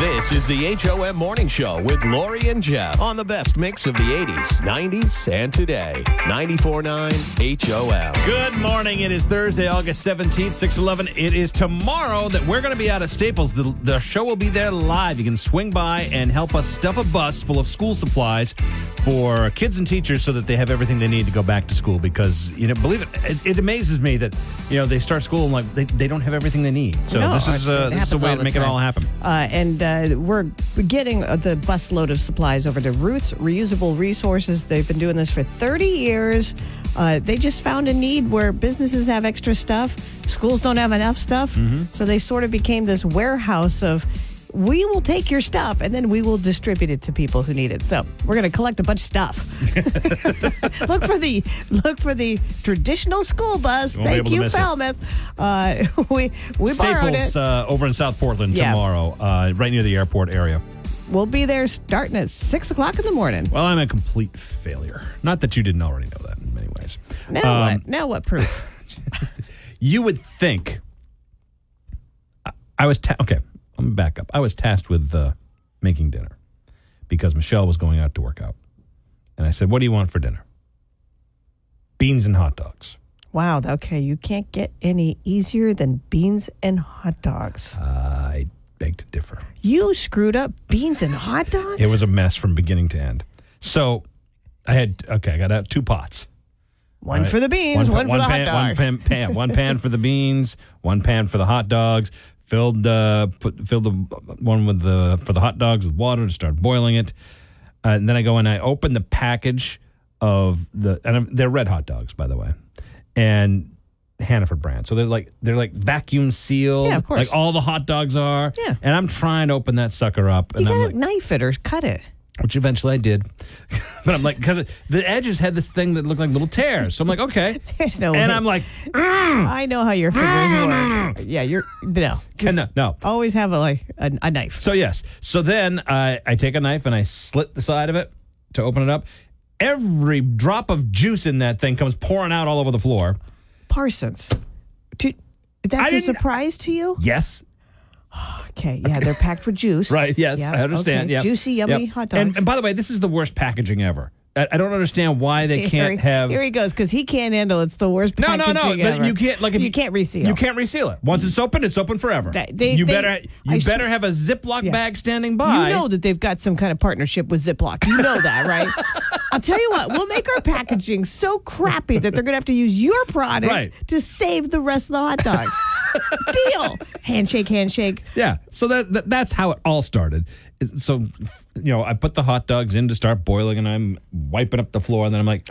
This is the HOM Morning Show with Lori and Jeff on the best mix of the 80s, 90s, and today. 94.9 HOM. Good morning. It is Thursday, August 17th, 611. It is tomorrow that we're going to be out at Staples. The, the show will be there live. You can swing by and help us stuff a bus full of school supplies for kids and teachers so that they have everything they need to go back to school because, you know, believe it, it, it amazes me that, you know, they start school and like they, they don't have everything they need. So No, this is, it uh, this is a way to the make it all happen. Uh, and uh, we're getting uh, the busload of supplies over to Ruth's Reusable Resources. They've been doing this for 30 years. Uh, they just found a need where businesses have extra stuff, schools don't have enough stuff. Mm-hmm. So they sort of became this warehouse of. We will take your stuff and then we will distribute it to people who need it. So we're going to collect a bunch of stuff. look for the look for the traditional school bus. won't be able Thank you. Falmouth. Uh, we we borrowed Staples it. uh, over in South Portland Yeah. tomorrow, uh, right near the airport area. We'll be there starting at six o'clock in the morning. Well, I'm a complete failure. Not that you didn't already know that in many ways. Now Um, what? Now what proof? You would think. I, I was ta- okay. Let me back up. I was tasked with uh, making dinner because Michelle was going out to work out, and I said, "What do you want for dinner?" Beans and hot dogs. wow. Okay, you can't get any easier than beans and hot dogs. I beg to differ. You screwed up beans and hot dogs. It was a mess from beginning to end. So I had okay. I got out two pots. one Right. for the beans, one, for the pan, hot One pan, pan, one pan for the beans, one pan for the hot dogs. Filled uh, put filled the one with the for the hot dogs with water to start boiling it, uh, and then I go and I open the package of the and I'm- they're red hot dogs by the way, and Hannaford brand. So they're like they're like vacuum sealed, Yeah, of course. like all the hot dogs are. Yeah. and I'm trying to open that sucker up, you and I'm gotta like, knife it or cut it. Which eventually I did. but I'm like, because the edges had this thing that looked like little tears. So I'm like, okay. There's no And way. I'm like, I know how your fingers work. Yeah, you're no. Just no, no. Always have a like a, a knife. So yes. So then I, I take a knife and I slit the side of it to open it up. Every drop of juice in that thing comes pouring out all over the floor. Parsons. To, that's a surprise to you? Yes. Okay, yeah, they're packed with juice. Right. Yes. Yeah, I understand. okay. Yeah. Juicy, yummy Yep. hot dogs. And, and by the way, this is the worst packaging ever. I, don't understand why they can't he- have. Here he goes because he can't handle. It. It's the worst. no, no, no. But ever. you can't like if you, can't reseal. You can't reseal it. Once it's open, it's open forever. They- they- you they- better you I better have a Ziploc Yeah. bag standing by. You know that they've got some kind of partnership with Ziploc. You know that, right? I'll tell you what. We'll make our packaging so crappy that they're going to have to use your product Right. to save the rest of the hot dogs. Deal. Handshake, handshake. Yeah. So that, that that's how it all started. So, you know, I put the hot dogs in to start boiling, and I'm wiping up the floor, and then I'm like,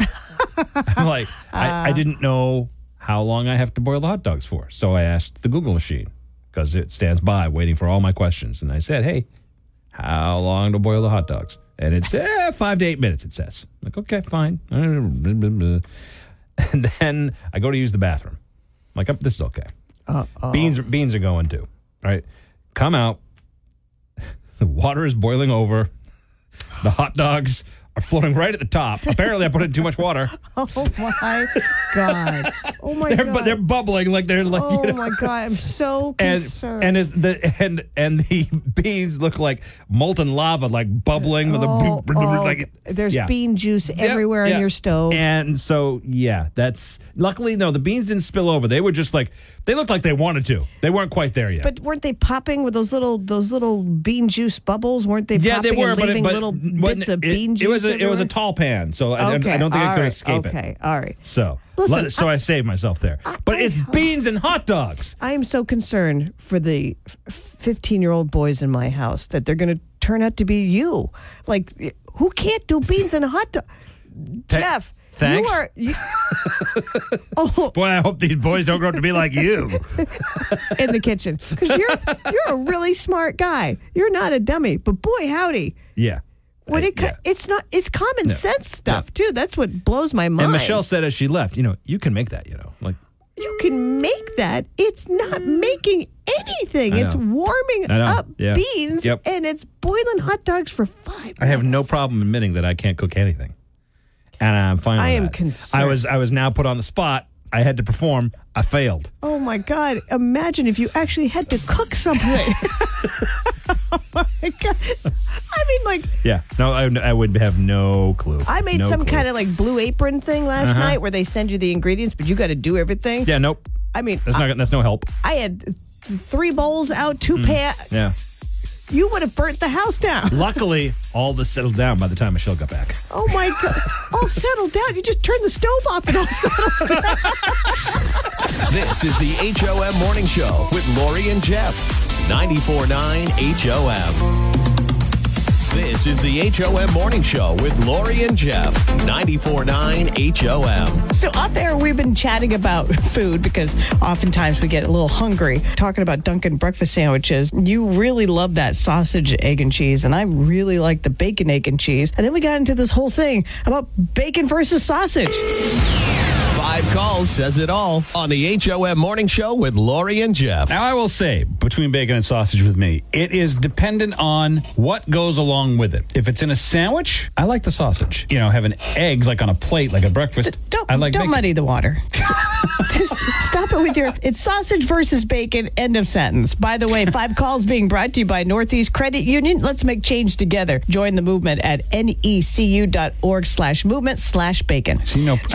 I'm like, I, I didn't know how long I have to boil the hot dogs for. So I asked the Google machine because it stands by waiting for all my questions, and I said, Hey, how long to boil the hot dogs? And it's eh, five to eight minutes. It says, I'm like, okay, fine. And then I go to use the bathroom. I'm like, oh, this is okay. Beans beans are going too. Right? Come out. The water is boiling over. The hot dogs are floating right at the top. Apparently, I put in too much water. Oh my god. Oh my They're, god. but they're bubbling like they're like oh you know. my god. I'm so And concerned. and is the and and the beans look like molten lava, like bubbling with a Oh, oh, like there's yeah. bean juice Yep, everywhere on your stove. And so, yeah, that's luckily no, the beans didn't spill over. They were just like they looked like they wanted to. They weren't quite there yet. But weren't they popping with those little those little bean juice bubbles? Weren't they yeah, popping they were, and but, it, but little but bits of it, bean juice? It was a, it was a tall pan, so I, Okay, I don't think I could right, escape it. Okay, all right. So, Listen, let- so I, saved myself there. But I- it's beans and hot dogs. I am so concerned for the 15 year old boys in my house that they're going to turn out to be you. Like, who can't do beans and hot dogs? Jeff, thanks. you are. You, oh, Boy, I hope these boys don't grow up to be like you. in the kitchen because you're you're a really smart guy. You're not a dummy, but boy, howdy. Yeah. I- it yeah. it's not it's common sense stuff too. That's what blows my mind. And Michelle said as she left, you know, you can make that, you know. Like you can make that. It's not making anything. It's warming up Yeah. beans Yep. and it's boiling hot dogs for five. I have no problem admitting that I can't cook anything. And I'm fine I am that. concerned. I was I was now put on the spot. I had to perform. I failed. Oh my God! Imagine if you actually had to cook something. my god! I mean, like Yeah. No, I, I would have no clue. I made No some clue. kind of like blue apron thing last Uh-huh. night where they send you the ingredients, but you got to do everything. Yeah, nope. I mean, That's I, not. That's no help. I had th- three bowls out, two pan. Yeah. You would have burnt the house down. Luckily, all this settled down by the time Michelle got back. Oh my god! All settled down. You just turn the stove off and all settled. down. This is the HOM Morning Show with Lori and Jeff. 94.9 HOM. This is the HOM Morning Show with Lori and Jeff. 94.9 HOM. So up there, we've been chatting about food because oftentimes we get a little hungry. Talking about Dunkin' breakfast sandwiches. You really love that sausage, egg, and cheese, and I really like the bacon, egg, and cheese. And then we got into this whole thing about bacon versus sausage. Five calls says it all on the HOM Morning Show with Lori and Jeff. Now, I will say, between bacon and sausage with me, it is dependent on what goes along with it. If it's in a sandwich, I like the sausage. You know, having eggs like on a plate, like a breakfast. Don't I like don't bacon. muddy the water. Just stop it with your. It's sausage versus bacon. End of sentence. By the way, five calls being brought to you by Northeast Credit Union. Let's make change together. Join the movement at necu.org slash movement slash bacon. You know,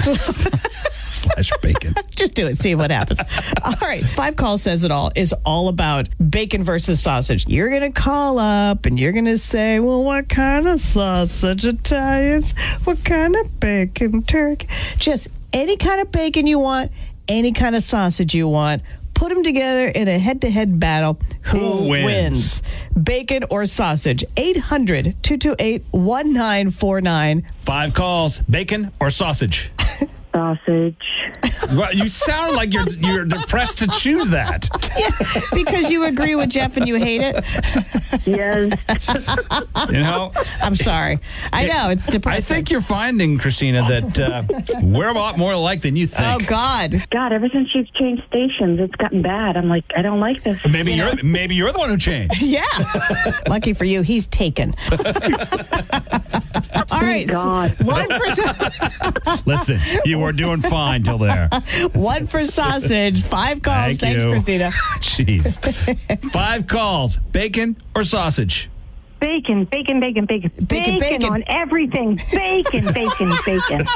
slash bacon. Just do it. See what happens. all right. Five calls says it all is all about bacon versus sausage. You're going to call up and you're going to say, well, what kind of sausage? Italians? What kind of bacon? Turkey? Just any kind of bacon you want, any kind of sausage you want. Put them together in a head to head battle. Who, Who wins? wins? Bacon or sausage? 800 228 1949. Five calls: bacon or sausage. sausage. Well, you sound like you're you're depressed to choose that. Yeah, Because you agree with Jeff and you hate it. Yes. You know, I'm sorry. I know it's depressing. I think you're finding, Christina, that uh, we're a lot more alike than you think. Oh. God! God, ever since you've changed stations, it's gotten bad. I'm like, I don't like this. Maybe you you're maybe you're the one who changed. Yeah. Lucky for you, he's taken. All right. God. One Listen, you were doing fine till there. one for sausage. Five calls. Thank Thanks, you. Christina. Jeez. Five calls: bacon or sausage. Bacon, bacon, bacon, bacon, Bacon, bacon. on everything. Bacon, bacon, bacon,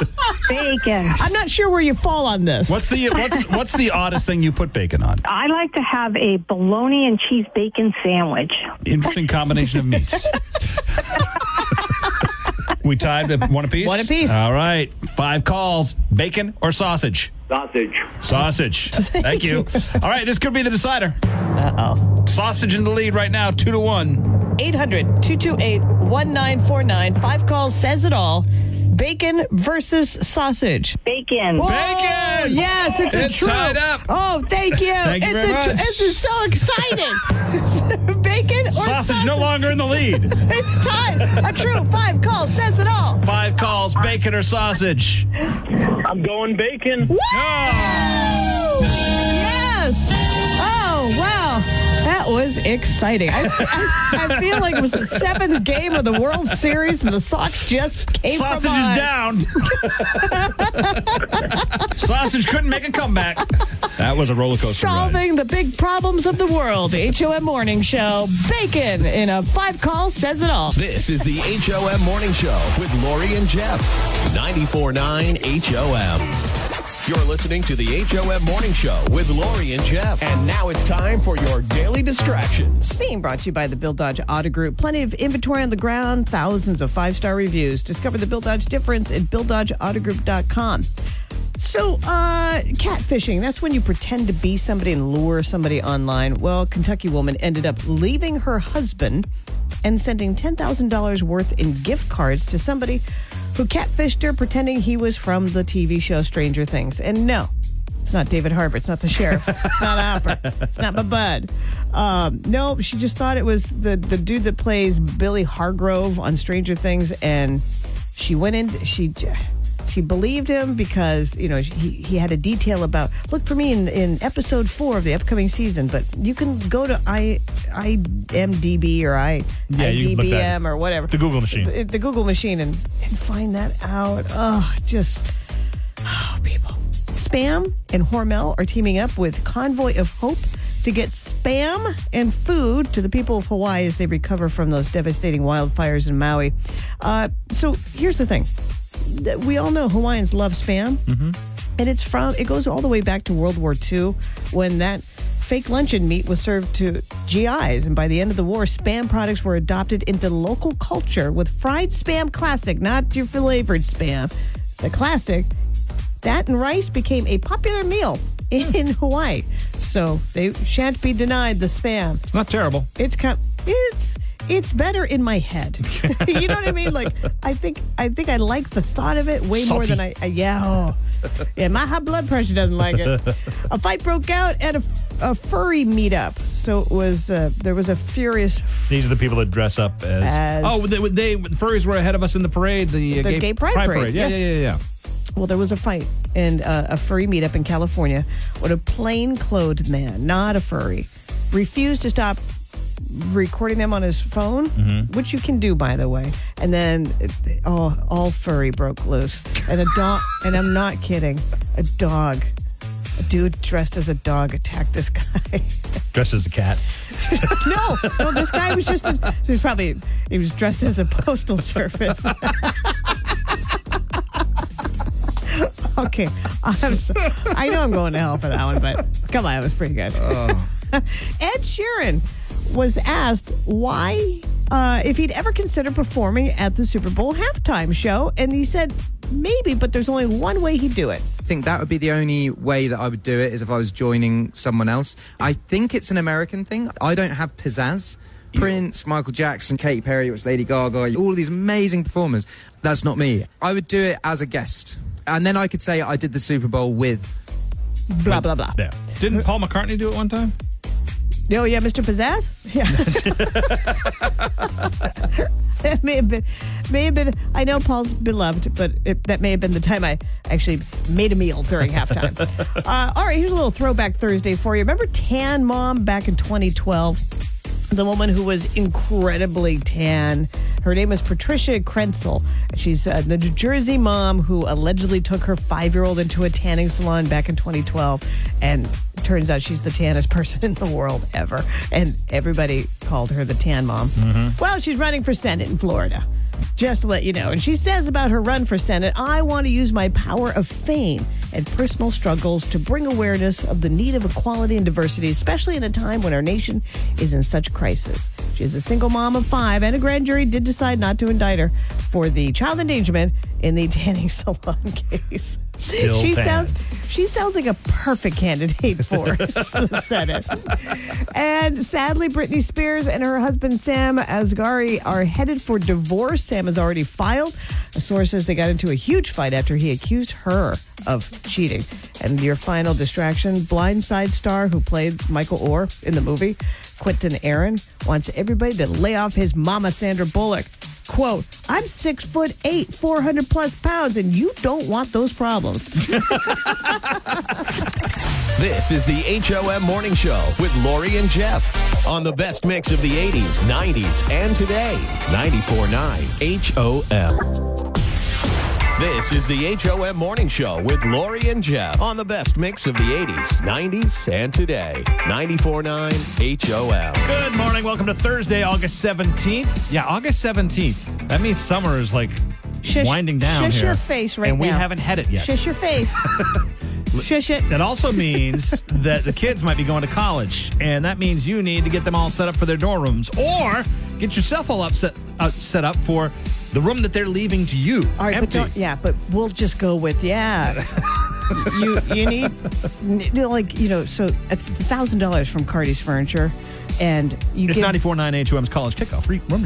bacon. I'm not sure where you fall on this. What's the what's what's the oddest thing you put bacon on? I like to have a bologna and cheese bacon sandwich. Interesting combination of meats. We tied at one apiece. One apiece. All right. Five calls: bacon or sausage. Sausage. Sausage. Thank you. All right, this could be the decider. Uh oh. Sausage in the lead right now, two to one. 800 228 1949. Five calls says it all. Bacon versus sausage. Bacon. Whoa, Bacon! Yes, it's, It's a true. tied up. Oh, thank you. Thank you it's very a tr- much. This is so exciting. Bacon or Sausage no longer in the lead. It's tied. A true five calls says it all. Five calls: bacon or sausage. I'm going bacon. Woo! Yes. Oh wow. That was exciting. I, I, I feel like it was the seventh game of the World Series, and the Sox just came from Sausage is down. Sausage couldn't make a comeback. That was a roller coaster ride. Solving the big problems of the world. HOM Morning Show. Bacon in a five call says it all. This is the HOM Morning Show with Lori and Jeff. 94.9 HOM. You're listening to the HOM Morning Show with Lori and Jeff. And now it's time for your daily distractions. Being brought to you by the Bill Dodge Auto Group. Plenty of inventory on the ground, thousands of five star reviews. Discover the Bill Dodge difference at BillDodgeAutogroup.com. So, uh, catfishing, that's when you pretend to be somebody and lure somebody online. Well, Kentucky woman ended up leaving her husband and sending $10,000 worth in gift cards to somebody who catfished her pretending he was from the TV show Stranger Things. And no, it's not David Harbour. It's not the sheriff. It's not Hopper. It's not my bud. Um, no, she just thought it was the, the dude that plays Billy Hargrove on Stranger Things. And she went in, she she believed him because, you know, he, he had a detail about, look for me in, in episode four of the upcoming season. But you can go to I, IMDb or I, Yeah, you can look that- IDBM or whatever. the Google machine. The, the Google machine and, and find that out. Oh, just oh, people. Spam and Hormel are teaming up with Convoy of Hope to get spam and food to the people of Hawaii as they recover from those devastating wildfires in Maui. Uh, so here's the thing Th- we all know Hawaiians love spam. Mm-hmm. And it's from, it goes all the way back to World War II when that fake luncheon meat was served to GIs. And by the end of the war, spam products were adopted into local culture with fried spam classic, not your flavored spam. The classic, that and rice became a popular meal hmm. in Hawaii. So they shan't be denied the spam. It's not terrible. It's kind it's it's better in my head. you know what I mean? Like I think I think I like the thought of it way more than I, I yeah. Oh. Yeah, my high blood pressure doesn't like it. a fight broke out at a, a furry meetup. So it was uh, there was a furious These are the people that dress up as. As- oh, they, they furries were ahead of us in the parade. The, uh, The gay pride parade, Yeah, yes. yeah, yeah, yeah. Well, there was a fight in uh, a furry meetup in California when a plain clothed man, not a furry, refused to stop recording them on his phone, mm-hmm. which you can do, by the way. And then, oh, all furry broke loose. And a dog, and I'm not kidding, a dog, a dude dressed as a dog attacked this guy. Dressed as a cat. no, no, this guy was just, a, he was probably, he was dressed as a postal service. okay, I'm so, I know I'm going to hell for that one, but come on, it was pretty good. Oh. Ed Sheeran was asked why, uh, if he'd ever considered performing at the Super Bowl halftime show, and he said maybe, but there's only one way he'd do it. I think that would be the only way that I would do it is if I was joining someone else. I think it's an American thing. I don't have pizzazz. Prince, Michael Jackson, Katy Perry, which Lady Gaga, all of these amazing performers. That's not me. I would do it as a guest. And then I could say I did the Super Bowl with. Blah blah blah. Yeah. Didn't Paul McCartney do it one time? Oh yeah, Mr. Pizzazz. Yeah. it may have been, may have been. I know Paul's beloved, but it, that may have been the time I actually made a meal during halftime. uh, all right, here's a little throwback Thursday for you. Remember Tan Mom back in 2012? The woman who was incredibly tan. Her name is Patricia Krentcil. She's uh, the New Jersey mom who allegedly took her five year old into a tanning salon back in 2012. And turns out she's the tannest person in the world ever. And everybody called her the tan mom. Mm-hmm. Well, she's running for Senate in Florida. Just to let you know. And she says about her run for Senate I want to use my power of fame and personal struggles to bring awareness of the need of equality and diversity, especially in a time when our nation is in such crisis. She is a single mom of five, and a grand jury did decide not to indict her for the child endangerment in the tanning salon case. Still she tan. sounds she sounds like a perfect candidate for the Senate. And sadly, Britney Spears and her husband Sam Asghari are headed for divorce. Sam has already filed. A source says they got into a huge fight after he accused her of cheating. And your final distraction, Blindside star who played Michael Oher in the movie, Quinton Aaron, wants everybody to lay off his mama Sandra Bullock. Quote, I'm six foot eight, 400 plus pounds, and you don't want those problems. This is the HOM Morning Show with Lori and Jeff on the best mix of the 80s, 90s, and today. 94.9 HOM. This is the HOM Morning Show with Lori and Jeff on the best mix of the 80s, 90s, and today. 94.9 HOM. Good morning. Welcome to Thursday, August 17th. Yeah, August 17th. That means summer is like Shush- winding down shush here. your face right now. And we haven't had it yet. Shush your face. Shush it. That also means that the kids might be going to college, and that means you need to get them all set up for their dorm rooms, or get yourself all up set, uh, set up for the room that they're leaving to you. All right, but empty. don't, yeah, but we'll just go with yeah. you you need you know, like you know so it's a thousand dollars from Cardi's Furniture, and you It's give, 94.9 HOM's college kickoff. Re- room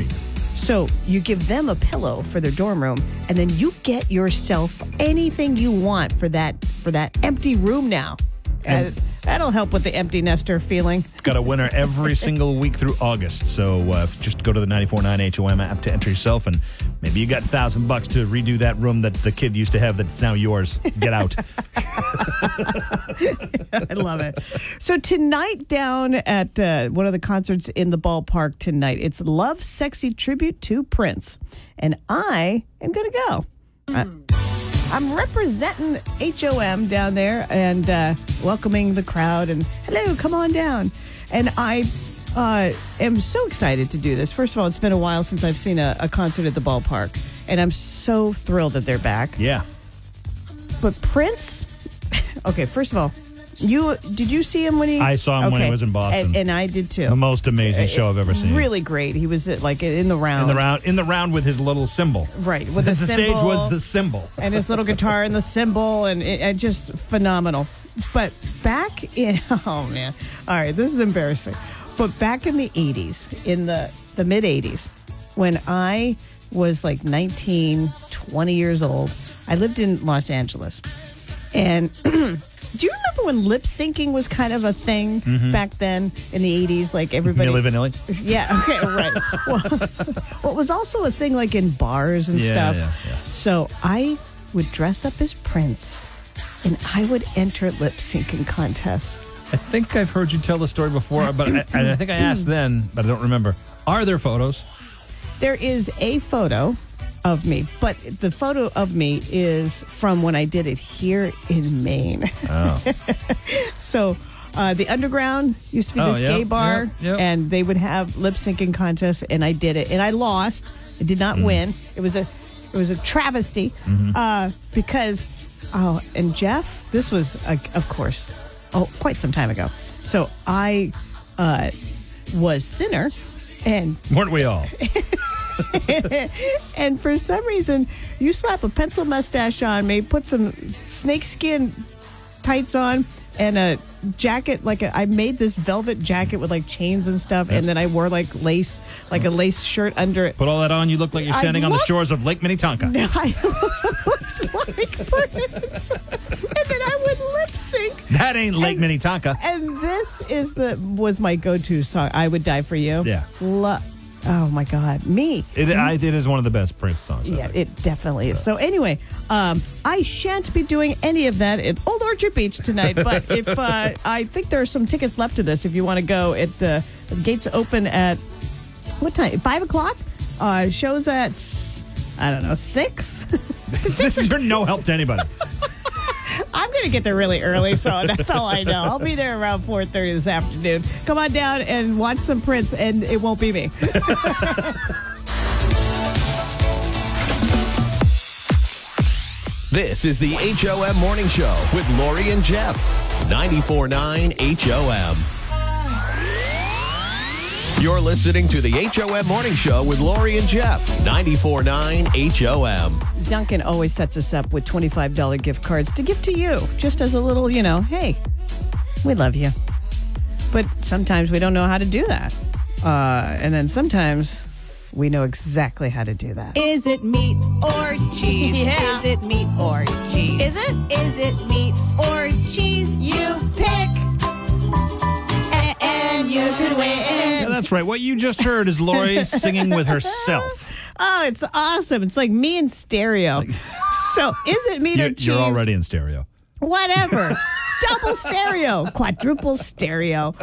so you give them a pillow for their dorm room, and then you get yourself anything you want for that for that empty room now. And- And that'll help with the empty nester feeling. Got a winner every single week through August. So uh, just go to the 94.9 HOM app to enter yourself, and maybe you got a thousand bucks to redo that room that the kid used to have that's now yours. Get out. I love it. So tonight, down at uh, one of the concerts in the ballpark tonight, it's Lovesexy tribute to Prince, and I am going to go. I, I'm representing HOM down there and uh, welcoming the crowd and hello, come on down. And I uh, am so excited to do this. First of all, it's been a while since I've seen a, a concert at the ballpark, and I'm so thrilled that they're back. Yeah. But Prince, okay, first of all, you did you see him when he? I saw him when he was in Boston. and, and I did too. The most amazing uh, show I've ever seen. Really great. He was uh, like in the round. In the round, in the round with his little symbol. Right, with the the stage was the symbol. and his little guitar and the symbol, and it, it just phenomenal. But back in oh man, all right, this is embarrassing. But back in the '80s, in the the mid '80s, when I was like 19, 20 years old, I lived in Los Angeles, and. Do you remember when lip syncing was kind of a thing mm-hmm. back then in the 80s? Like everybody. Milli Vanilli. Yeah, okay, right. well, well, it was also a thing like in bars and Yeah, stuff. yeah, yeah. So I would dress up as Prince and I would enter lip syncing contests. I think I've heard you tell the story before, but I, and I think I asked then, but I don't remember. Are there photos? There is a photo of me, but the photo of me is from when I did it here in Maine. Oh. so uh, the underground used to be Oh, this yep, gay bar, yep, yep. and they would have lip syncing contests, and I did it, and I lost. I did Mm. not win. It was a it was a travesty Mm-hmm. uh, because oh, and Jeff, this was uh, of course oh quite some time ago. So I uh, was thinner, and Weren't we all? and for some reason, you slap a pencil mustache on me, put some snakeskin tights on, and a jacket. Like a, I made this velvet jacket with like chains and stuff, and then I wore like lace, like a mm. lace shirt under it. Put all that on, you look like you're I standing on the shores of Lake Minnetonka. No, I looked like Prince, and then I would lip sync. That ain't Lake And- Minnetonka. And this is the was my go-to song. I would die for you. Yeah. Lo- oh my God, me. It, I, it is one of the best Prince songs. I Yeah, think. it definitely is. So anyway, um, I shan't be doing any of that at Old Orchard Beach tonight. But if uh, I think there are some tickets left to this, if you want to go, it the gates open at what time? Five o'clock. Uh, shows at s- I don't know six. this is your no help to anybody. I'm gonna get there really early, so that's all I know. I'll be there around 4:30 this afternoon. Come on down and watch some Prince, and it won't be me. This is the HOM Morning Show with Lori and Jeff. 94.9 HOM. You're listening to the HOM Morning Show with Lori and Jeff. 94.9 HOM. Dunkin' always sets us up with $25 gift cards to give to you, just as a little, you know, hey, we love you. But sometimes we don't know how to do that. Uh, and then sometimes we know exactly how to do that. Is it meat or cheese? Yeah. Is it meat or cheese? Is it? Is it meat or cheese? You pick. You could Yeah, that's right. What you just heard is Lori singing with herself. Oh, it's awesome. It's like me in stereo. so is it meat or You're, cheese? you're already in stereo. Whatever. Double stereo, quadruple stereo.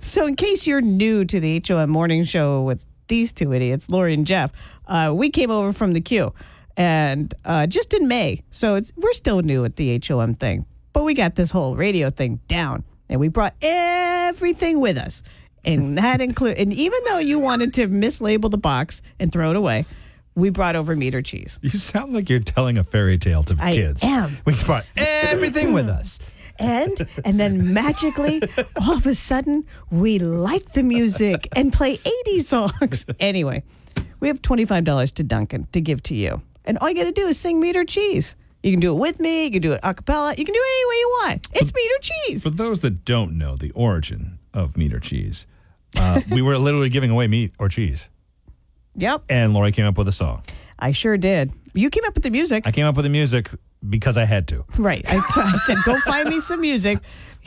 So, in case you're new to the HOM morning show with these two idiots, Lori and Jeff, uh, we came over from the queue and uh, just in May. So, it's, we're still new at the HOM thing, but we got this whole radio thing down and we brought everything with us. And that include, and even though you wanted to mislabel the box and throw it away, we brought over meat or cheese. You sound like you're telling a fairy tale to I kids. am. We brought everything with us. and and then magically all of a sudden we like the music and play 80 songs anyway we have $25 to Dunkin' to give to you and all you gotta do is sing meat or cheese you can do it with me you can do it a cappella you can do it any way you want. It's meat or cheese. For those that don't know the origin of meat or cheese, uh, we were literally giving away meat or cheese, yep. And Lori came up with a song. i sure did. You came up with the music. I came up with the music because I had to. right I, I said go find me some music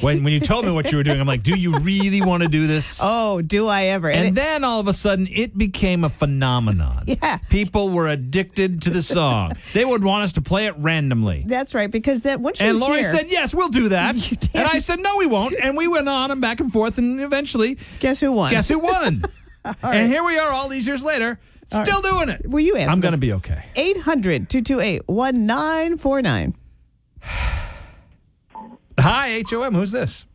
When when you told me what you were doing, I'm like, do you really want to do this? oh do i ever And it- then all of a sudden, it became a phenomenon. Yeah. People were addicted to the song. they would want us to play it randomly. that's right because that once you And Lori hear- said, yes, we'll do that. And I said, no, we won't. And we went on and back and forth. And eventually, guess who won guess who won? And here we are all these years later Still doing it. Will you answer? I'm going to be okay. 800 228 1949. Hi, HOM. Who's this?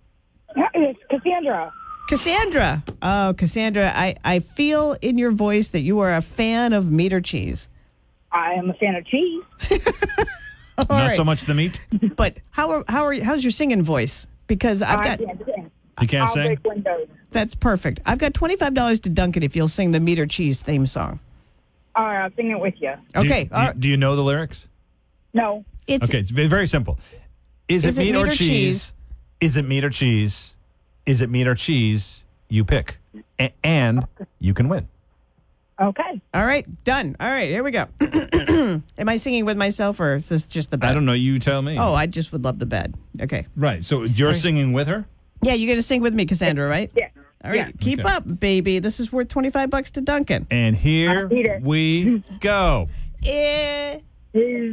It's Cassandra. Cassandra. Oh, Cassandra, I, I feel in your voice that you are a fan of meat or cheese. I am a fan of cheese. Not right. so much the meat. But how are, how are you, how's your singing voice? Because I've I got can't sing. You can't I'll sing? break windows. that's perfect. I've got twenty five dollars to Dunkin' if you'll sing the meat or cheese theme song. All right, I'll sing it with you. Do you- Okay, Do, all you, right. do you know the lyrics? No. it's Okay, it's ve- very simple. Is, Is it meat, or, cheese? cheese? Is it meat or cheese? Is it meat or cheese? You pick. A- and you can win. Okay. all right, done. All right, here we go. Am I singing with myself or is this just the bed? I don't know. You tell me. Oh, I just would love the bed. Okay. right. So you're singing with her? Yeah, you got to sing with me, Cassandra, right? Yeah. All right, Yeah. keep Okay. up, baby. This is worth 25 bucks to Dunkin'. And here we go. Is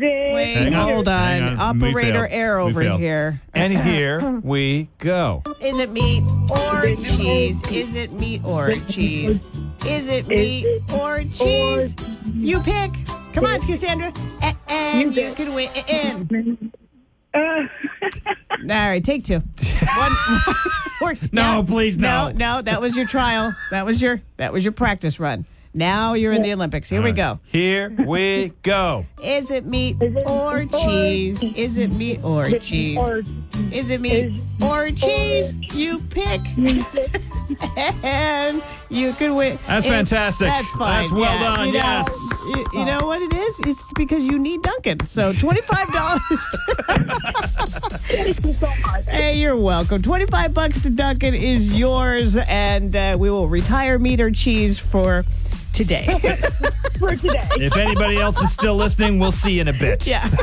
it? wait, Hang on, hold hang on. on. Operator failed. air over here. And here we go. Is it meat or cheese? Is it meat or cheese? Is it meat or cheese? You pick. Come on, Cassandra. And you can win. All right, take two. One. No, please, no. No, no, that was your trial. That was your that was your practice run. Now you're in the Olympics. Here we go. Here we go. Is it meat or cheese? Is it meat or cheese? or Is it meat or cheese? You pick. and you can win. That's And fantastic. That's fine. That's well Yeah, done, You know, yes. You, you know what it is? It's because you need Dunkin'. So twenty-five dollars. thank you so much. hey, you're welcome. Twenty-five bucks to Dunkin' is yours, and uh, we will retire meat or cheese for today. For today. If anybody else is still listening, we'll see you in a bit. yeah.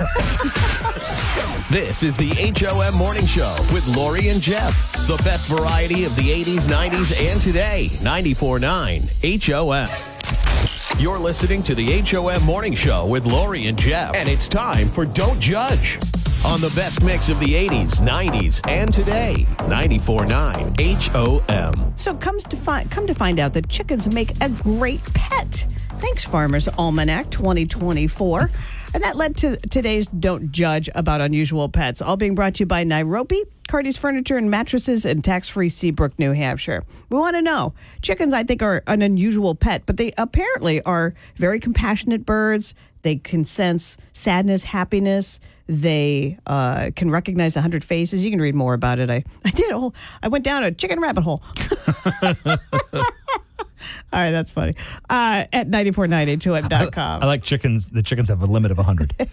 This is the HOM Morning Show with Lori and Jeff. The best variety of the 80s, 90s, and today. 94.9 HOM. You're listening to the HOM Morning Show with Lori and Jeff. And it's time for Don't Judge on the best mix of the 80s, 90s, and today. 94.9 HOM. So comes to find come to find out that chickens make a great pet. Thanks, Farmers Almanac 2024. And that led to today's Don't Judge about unusual pets, all being brought to you by Nairobi, Cardi's Furniture and Mattresses, and tax free Seabrook, New Hampshire. We want to know chickens, I think, are an unusual pet, but they apparently are very compassionate birds. They can sense sadness, happiness. They uh, can recognize a hundred faces. You can read more about it. I, I did a whole. I went down a chicken rabbit hole. All right, that's funny. Uh, at 949HOM.com. I like chickens. The chickens have a limit of 100. yeah.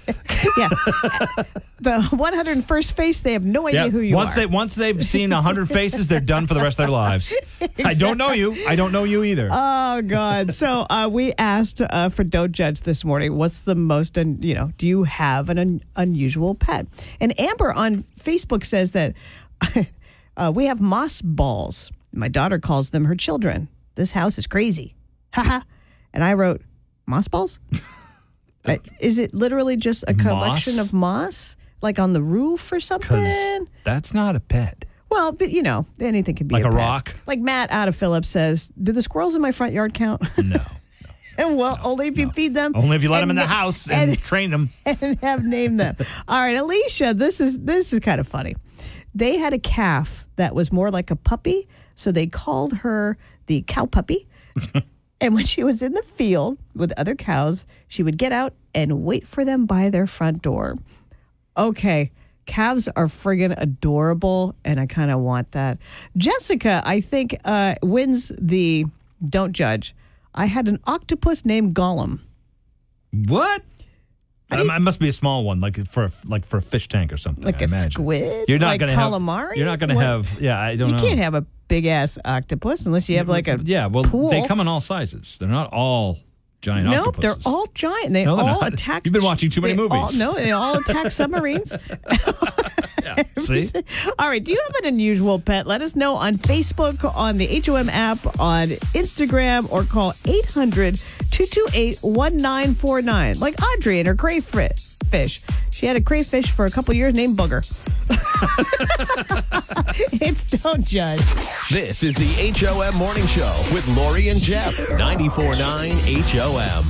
the 101st face, they have no idea who you are. once are. they once they've seen 100 faces, they're done for the rest of their lives. I don't know you. I don't know you either. Oh God! So uh, we asked uh, for don't judge this morning. What's the most, un- you know, do you have an un- unusual pet? And Amber on Facebook says that uh, we have moss balls. My daughter calls them her children. This house is crazy. Haha. and I wrote moss balls. Is it literally just a collection Moss? of moss, like on the roof or Because something? that's not a pet. Well, but you know, anything can be Like a pet. rock? Like Matt out of Phillips says, do the squirrels in my front yard count? No. And well, only if you feed them. Only if you let them in and the na- house and, and, train them. and have named them. All right, Alicia, this is this is kind of funny. They had a calf that was more like a puppy, so they called her the cow puppy. and when she was in the field with other cows, she would get out and wait for them by their front door. Okay, calves are friggin' adorable, and I kind of want that. Jessica, I think, uh, wins the don't judge. I had an octopus named Gollum. What? I, it must be a small one, like for a, like for a fish tank or something. Like I a imagine. squid? You're not Like to calamari? have. You're not going to have. Yeah, I don't You know. can't have a big ass octopus unless you have like a Yeah, well, pool. they come in all sizes. They're not all giant octopus. Nope, they're all giant. They No, all not. attack. You've been watching too many they all- movies. no, they all attack submarines. See? all right. Do you have an unusual pet? Let us know on Facebook, on the HOM app, on Instagram, or call 800 228 1949. Like Audrey and her crayfish. She had a crayfish for a couple years named Booger. It's Don't Judge. This is the HOM Morning Show with Lori and Jeff. 94.9 HOM.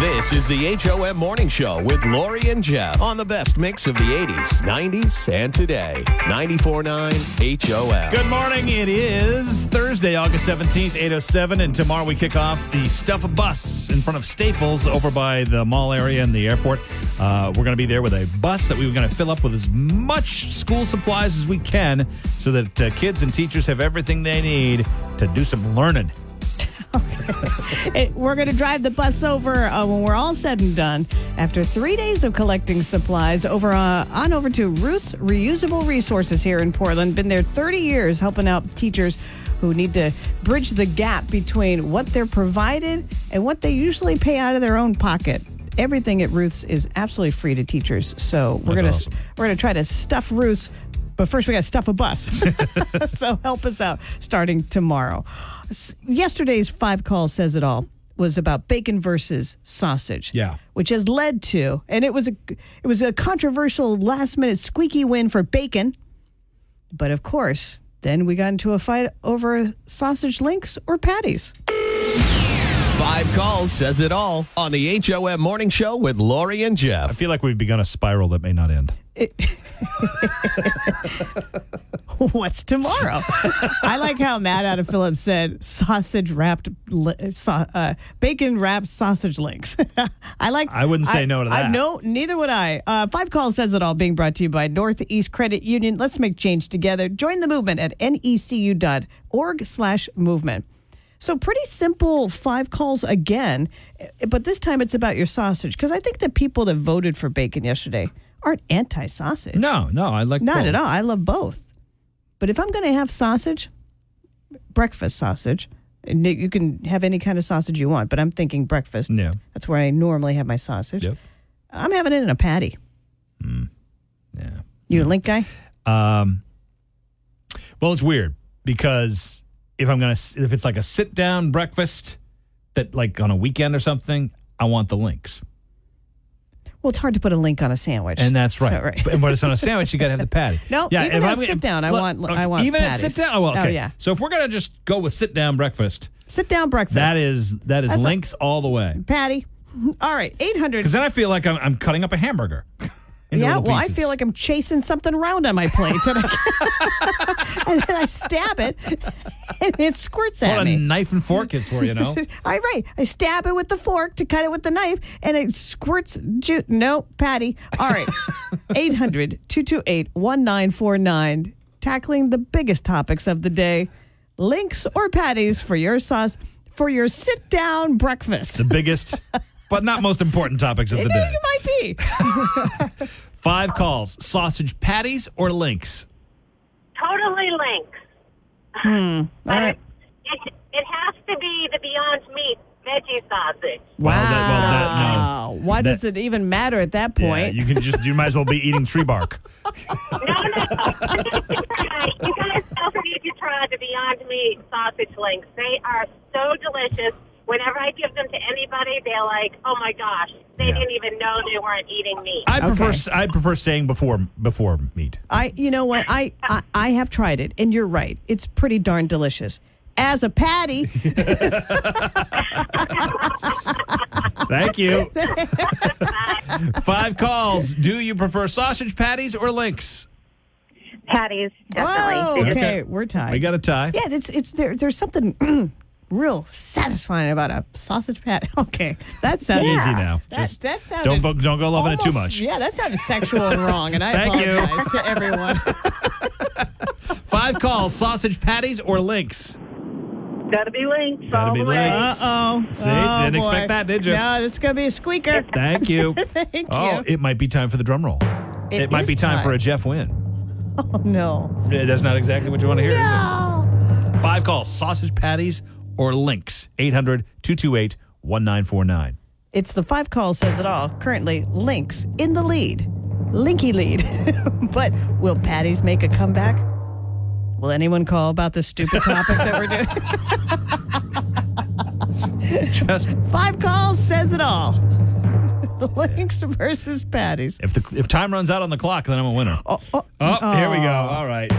This is the HOM Morning Show with Lori and Jeff on the best mix of the 80s, 90s, and today. 94.9 HOM. Good morning. It is Thursday, August 17th, 807. And tomorrow we kick off the Stuff Bus in front of Staples over by the mall area and the airport. Uh, we're going to be there with a bus that we're going to fill up with as much school supplies as we can so that uh, kids and teachers have everything they need to do some learning. It- we're going to drive the bus over uh, when we're all said and done. After three days of collecting supplies, over uh, on over to Ruth's Reusable Resources here in Portland. Been there 30 years, helping out teachers who need to bridge the gap between what they're provided and what they usually pay out of their own pocket. Everything at Ruth's is absolutely free to teachers, so we're That's gonna awesome. we're gonna try to stuff Ruth's. But first, we got to stuff a bus. so help us out starting tomorrow. S- Yesterday's five call says it all was about bacon versus sausage. Yeah. which has led to, and it was a it was a controversial last minute squeaky win for bacon. But of course, then we got into a fight over sausage links or patties. Five calls says it all on the HOM Morning Show with Lori and Jeff. I feel like we've begun a spiral that may not end. What's tomorrow? I like how Matt out of Phillips said sausage wrapped, li- sa- uh, bacon wrapped sausage links. I like. I wouldn't say no to I, that. no, neither would I. Uh, Five calls says it all. Being brought to you by Northeast Credit Union. Let's make change together. Join the movement at necu.org/movement. So pretty simple. Five calls again, but this time it's about your sausage because I think the people that voted for bacon yesterday aren't anti-sausage. No, no, I like Not both. at all. I love both. But if I'm going to have sausage, breakfast sausage, you can have any kind of sausage you want, but I'm thinking breakfast. Yeah. That's where I normally have my sausage. Yep. I'm having it in a patty. Yeah. You a link guy? Um, well, it's weird because if I'm gonna, if it's like a sit down breakfast that like on a weekend or something, I want the links, Well, it's hard to put a link on a sandwich. and that's right. So, right. But when it's on a sandwich, you gotta have the patty. No, even if I'm- sit down, I want- I want even at patties. sit down. Oh, well, Oh, yeah. So if we're gonna just go with sit down breakfast, Sit down breakfast. that is that is That's a- links all the way. patty. All right, 800. Because then I feel like I'm, I'm cutting up a hamburger. Yeah, well, I feel like I'm chasing something around on my plate. And, I, and then I stab it, and it squirts what at a me. knife and fork is for you know. All right. I stab it with the fork to cut it with the knife, and it squirts. Ju- no, Patty. All right. 800 228 1949. Tackling the biggest topics of the day links or patties for your sauce for your sit down breakfast. the biggest, but not most important topics of the day. It might be. Five calls: sausage patties or links. Totally links. Hmm. All right. It, it has to be the Beyond Meat veggie sausage. Well, that- well, that- no. Wow. Why That- does it even matter at that Yeah, point? you can just you might as well be eating tree bark. No, no. you guys also need to try the Beyond Meat sausage links. They are so delicious. Whenever I give them to anybody, they're like, "Oh my gosh, they Yeah. didn't even know they weren't eating meat." I prefer Okay. I prefer staying before before meat. I, you know what? I, I, I have tried it, and you're right. It's pretty darn delicious. As a patty, Thank you. Five calls. Do you prefer sausage patties or links? Patties, Whoa, oh, okay, Okay. we're tied. We got a tie. yeah, it's it's there. There's something real satisfying about a sausage patty. Okay, that sounds Easy now. That, Just that sounded don't bo- don't go loving it too much. Yeah, that sounded sexual and wrong, and I Thank you. apologize to everyone. Five calls. Sausage patties or links. Gotta be links. Gotta be the links. Uh oh. See? Didn't expect that, did you? No, it's gonna be a squeaker. Thank you. Thank oh, you. it might be time for the drum roll. It, might is be time, for a. Jeff win. Oh no. Yeah, That's not exactly what you want to hear, is it? No. Five calls. Sausage patties or links. 800 228 1949. It's the five call says it all. Currently, Links in the lead. Linky lead. but will Patties make a comeback? Will anyone call about this stupid topic that we're doing? Just Five calls says it all. Links versus patties. If the if time runs out on the clock, then I'm a winner. Oh, oh, Oh, here we go. Oh. All right.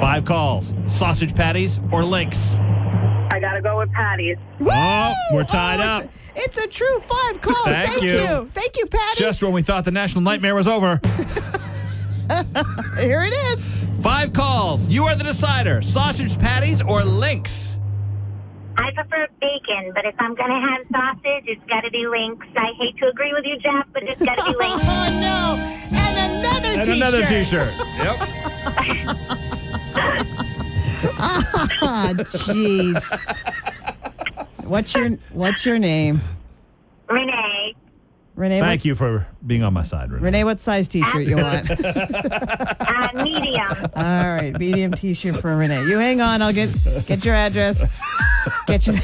Five calls: sausage patties or links. I gotta go with Patty's. Oh, we're tied Oh, up. It's, it's a true five calls. Thank Thank, you. you. Thank you, Patty. Just when we thought the national nightmare was over. Here it is. Five calls. You are the decider. Sausage patties or links. I prefer bacon, but if I'm going to have sausage, it's got to be links. I hate to agree with you, Jeff, but it's got to be oh, links. Oh no! And another And t-shirt. another T-shirt. Yep. Ah, jeez. What's your What's your name, Renee, Renee? Thank you for being on my side, Renee. Renee, what size T-shirt you want? uh, medium. All right, medium T-shirt for Renee. You hang on. I'll get get your address. Get you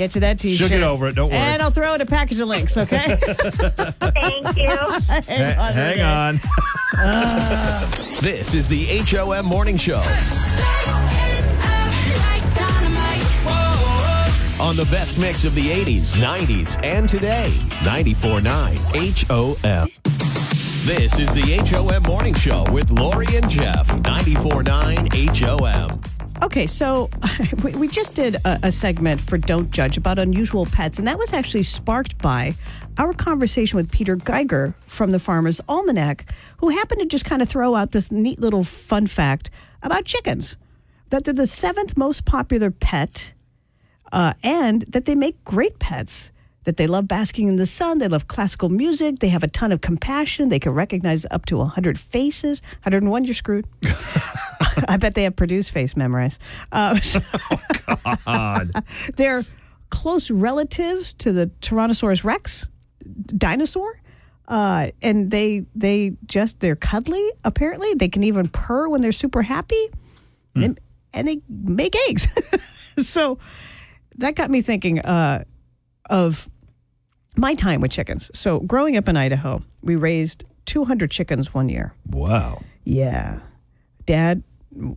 get you that T-shirt. She'll get over it. Don't worry. And I'll throw in a package of links. Okay. Thank you. hang on. Hang Renee. on. This is the HOM Morning Show on the best mix of the 80s, 90s, and today. 94.9 HOM. This is the HOM Morning Show with Lori and Jeff. 94.9 HOM. Okay, so we, just did a, a segment for Don't Judge about unusual pets, and that was actually sparked by our conversation with Peter Geiger from the Farmer's Almanac, who happened to just kind of throw out this neat little fun fact about chickens that they're the seventh most popular pet, uh, and that they make great pets. That they love basking in the sun, they love classical music, they have a ton of compassion, they can recognize up to 100 faces. 101, you're screwed. I bet they have Perdue's face memorized. Uh, God. they're close relatives to the Tyrannosaurus Rex dinosaur. Uh, and they they just they're cuddly. Apparently, they can even purr when they're super happy, and, and they make eggs. so that got me thinking uh, of my time with chickens. So growing up in Idaho, we raised 200 chickens one year. Wow. Yeah. Dad,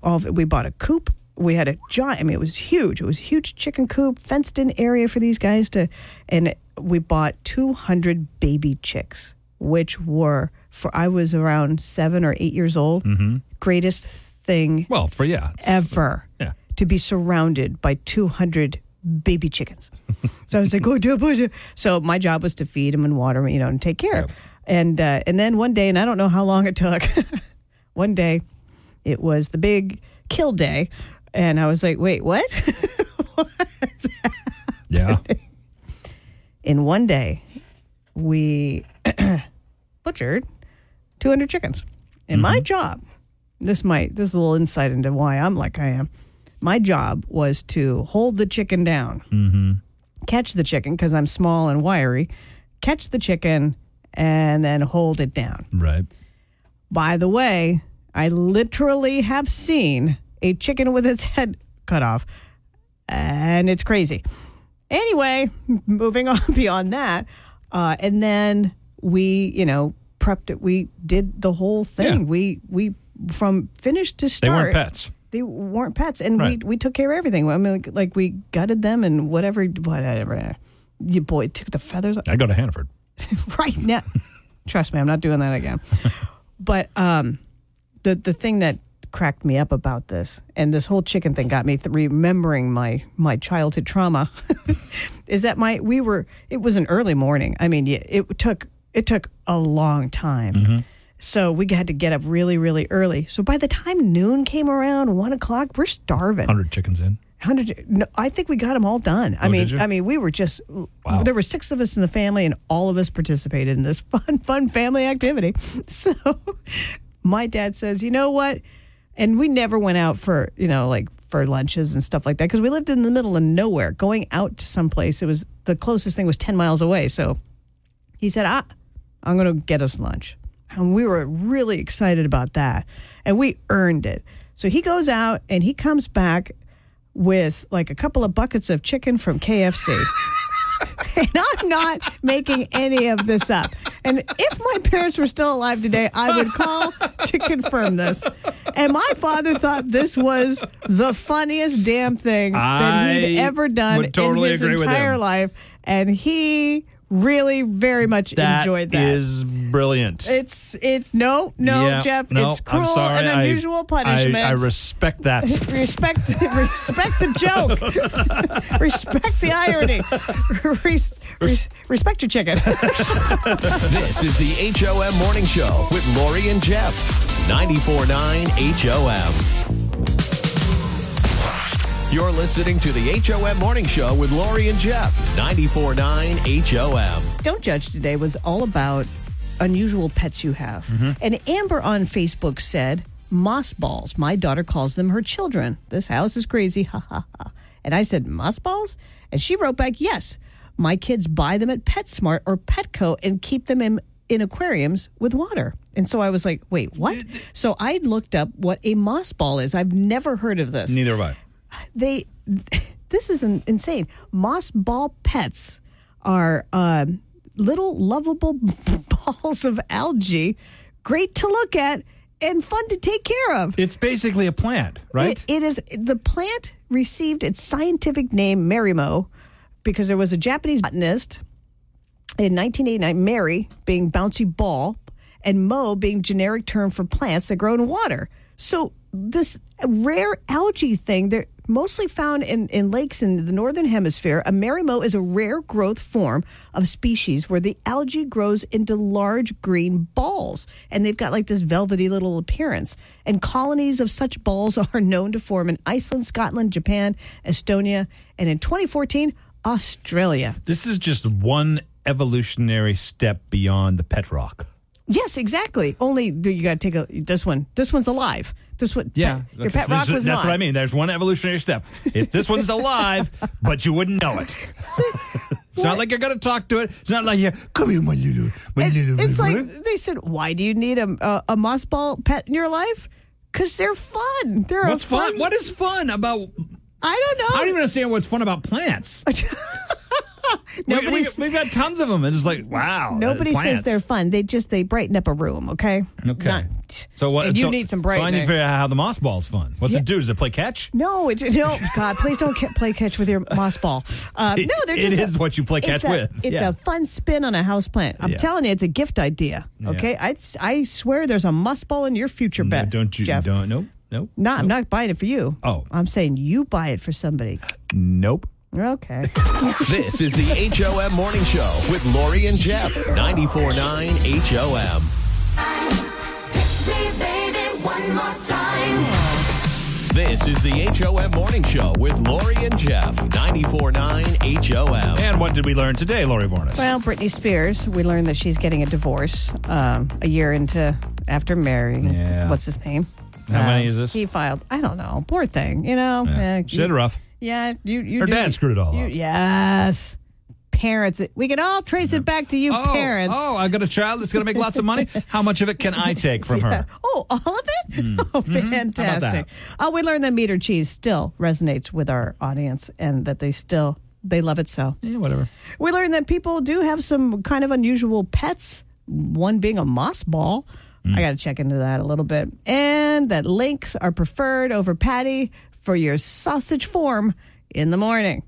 all of it, we bought a coop. We had a giant, I mean, it was huge. It was a huge chicken coop, fenced in area for these guys to, and we bought 200 baby chicks, which were, for I was around seven or eight years old, mm-hmm. greatest thing Well, for yeah. ever Yeah. to be surrounded by 200 baby chickens. so I was like, oh, do it. So my job was to feed them and water them, you know, and take care. Yep. And uh, and then one day, and I don't know how long it took. one day, it was the big kill day, and I was like, wait, what? Yeah. In one day, we butchered 200 chickens. And my job, this might this is a little insight into why I'm like I am. My job was to hold the chicken down, catch the chicken because I'm small and wiry, catch the chicken and then hold it down. right. By the way, I literally have seen a chicken with its head cut off, and it's crazy. Anyway, moving on beyond that, uh, and then we, you know, prepped it. We did the whole thing. Yeah. We we from finish to start. They weren't pets. They weren't pets, and Right. we we took care of everything. I mean, like, like we gutted them and whatever, whatever. You boy took the feathers I go to Hannaford. right now. Trust me, I'm not doing that again. but um, the the thing that cracked me up about this, and this whole chicken thing got me th- remembering my my childhood trauma, is that my we were it was an early morning. I mean, yeah, it took it took a long time. So we had to get up really, really early. So by the time noon came around, one o'clock, we're starving. 100 chickens in. Hundred. No, I think we got them all done. I Oh, mean? I mean, we were just. Wow. There were six of us in the family, and all of us participated in this fun, fun family activity. So, my dad says, "You know what?" And we never went out for you know like for lunches and stuff like that because we lived in the middle of nowhere. Going out to someplace, it was the closest thing was ten miles away. So, he said, ah, I'm going to get us lunch. And we were really excited about that. And we earned it. So he goes out and he comes back with like a couple of buckets of chicken from KFC. and I'm not making any of this up. And if my parents were still alive today, I would call to confirm this. And my father thought this was the funniest damn thing that he'd ever done totally in his entire life. And he really very much That enjoyed that. is brilliant. it's it's no no Yeah, Jeff. no, it's I'm cruel sorry. and unusual I, punishment. I respect that. respect respect the joke. respect the irony. Res, res, respect your chicken. This is the HOM Morning Show with Lori and Jeff. 94.9 HOM. You're listening to the HOM Morning Show with Lori and Jeff. 94.9 HOM. Don't Judge today was all about unusual pets you have. Mm-hmm. And Amber on Facebook said, moss balls. My daughter calls them her children. This house is crazy. Ha ha ha. And I said, moss balls? And she wrote back, yes. My kids buy them at PetSmart or Petco and keep them in, in aquariums with water. And so I was like, wait, what? So I looked up what a moss ball is. I've never heard of this Neither have I. they this is in- insane. Moss ball pets are um, little lovable balls of algae great to look at and fun to take care of. It's basically a plant, right? It- it is the plant received its scientific name marimo because there was a japanese botanist in 1989 mari being bouncy ball and mo being generic term for plants that grow in water. So this rare algae thing they're mostly found in, in lakes in the northern hemisphere a marimo is a rare growth form of species where the algae grows into large green balls and they've got like this velvety little appearance and colonies of such balls are known to form in iceland scotland japan estonia and in 2014 australia this is just one evolutionary step beyond the pet rock. Yes, exactly. Only you got to take a this one. This one's alive. This one. your pet That's- rock was that's not. what I mean. There's one evolutionary step. If this one's alive, but you wouldn't know it. it's not like you're gonna talk to it. It's not like you come here, my little, my It- little. it's like they said. Why do you need a a, a moss ball pet in your life? Because they're fun. They're a what's fun? What is fun about? I don't know. I don't even understand what's fun about plants. we, we, we've got tons of them, and it's like wow. Nobody uh, says they're fun. They just they brighten up a room. Okay. Okay. Not- so what? You so, need some So I need to figure out how the moss ball's fun. What's Yeah. it do? Does it play catch? No, it's no. God, please don't play catch with your moss ball. Uh, It- no, they're it just is what you play it's catch a- with. It's Yeah. a fun spin on a house plant. I'm Yeah. telling you, it's a gift idea. Okay, I I swear there's a moss ball in your future No, bet. don't you? Jeff. Don't. Nope. Nope. No, I'm not buying it for you. Oh. I'm saying you buy it for somebody. Nope. Okay. This is the HOM Morning Show with Lori and Jeff. 94.9 HOM. This is the HOM Morning Show with Lori and Jeff. 94.9 HOM. And what did we learn today, Lori Voornas? well, Britney Spears, we learned that she's getting a divorce um, a year into after marrying. Yeah. What's his name? How many Uh, is this? He filed. I don't know. Poor thing. You know. Yeah. eh, She had it rough. Yeah, you. you Her do- dad screwed it all you- up. Yes. Parents. We can all trace it back to you, Oh, parents. oh, I got a child that's going to make lots of money. How much of it can I take from Yeah. her? Oh, all of it? Hmm. Oh, mm-hmm. fantastic. that? Oh, we learned that meter cheese still resonates with our audience and that they still they love it so. Yeah, whatever. We learned that people do have some kind of unusual pets, one being a moss ball. Hmm. I got to check into that a little bit. And that links are preferred over patty for your sausage form in the morning.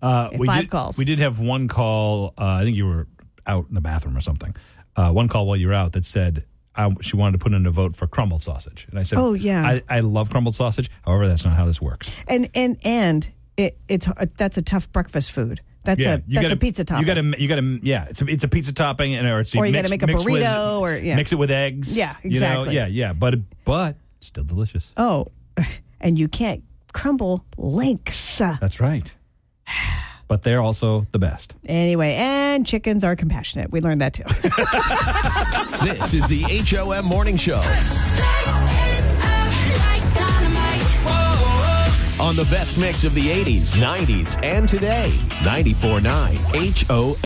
Uh, we Five did, calls. We did have one call. Uh, I think you were out in the bathroom or something. Uh, one call while you were out that said I, she wanted to put in a vote for crumbled sausage, and I said, Oh, yeah. I, I love crumbled sausage. However, that's not how this works. And and and it it's that's a tough breakfast food. That's a you that's gotta, a pizza topping. You got to, you got to, yeah. It's a, it's a pizza topping, and or it's Or you gotta make a mix with- burrito or- yeah. mix it with eggs. Yeah, You know? exactly. Yeah, yeah, but but still delicious. Oh, and you can't crumble links. That's right. But they're also the best. Anyway, and chickens are compassionate. We learned that too. This is the HOM Morning Show on the best mix of the 80s, 90s, and today. 94.9 HOM.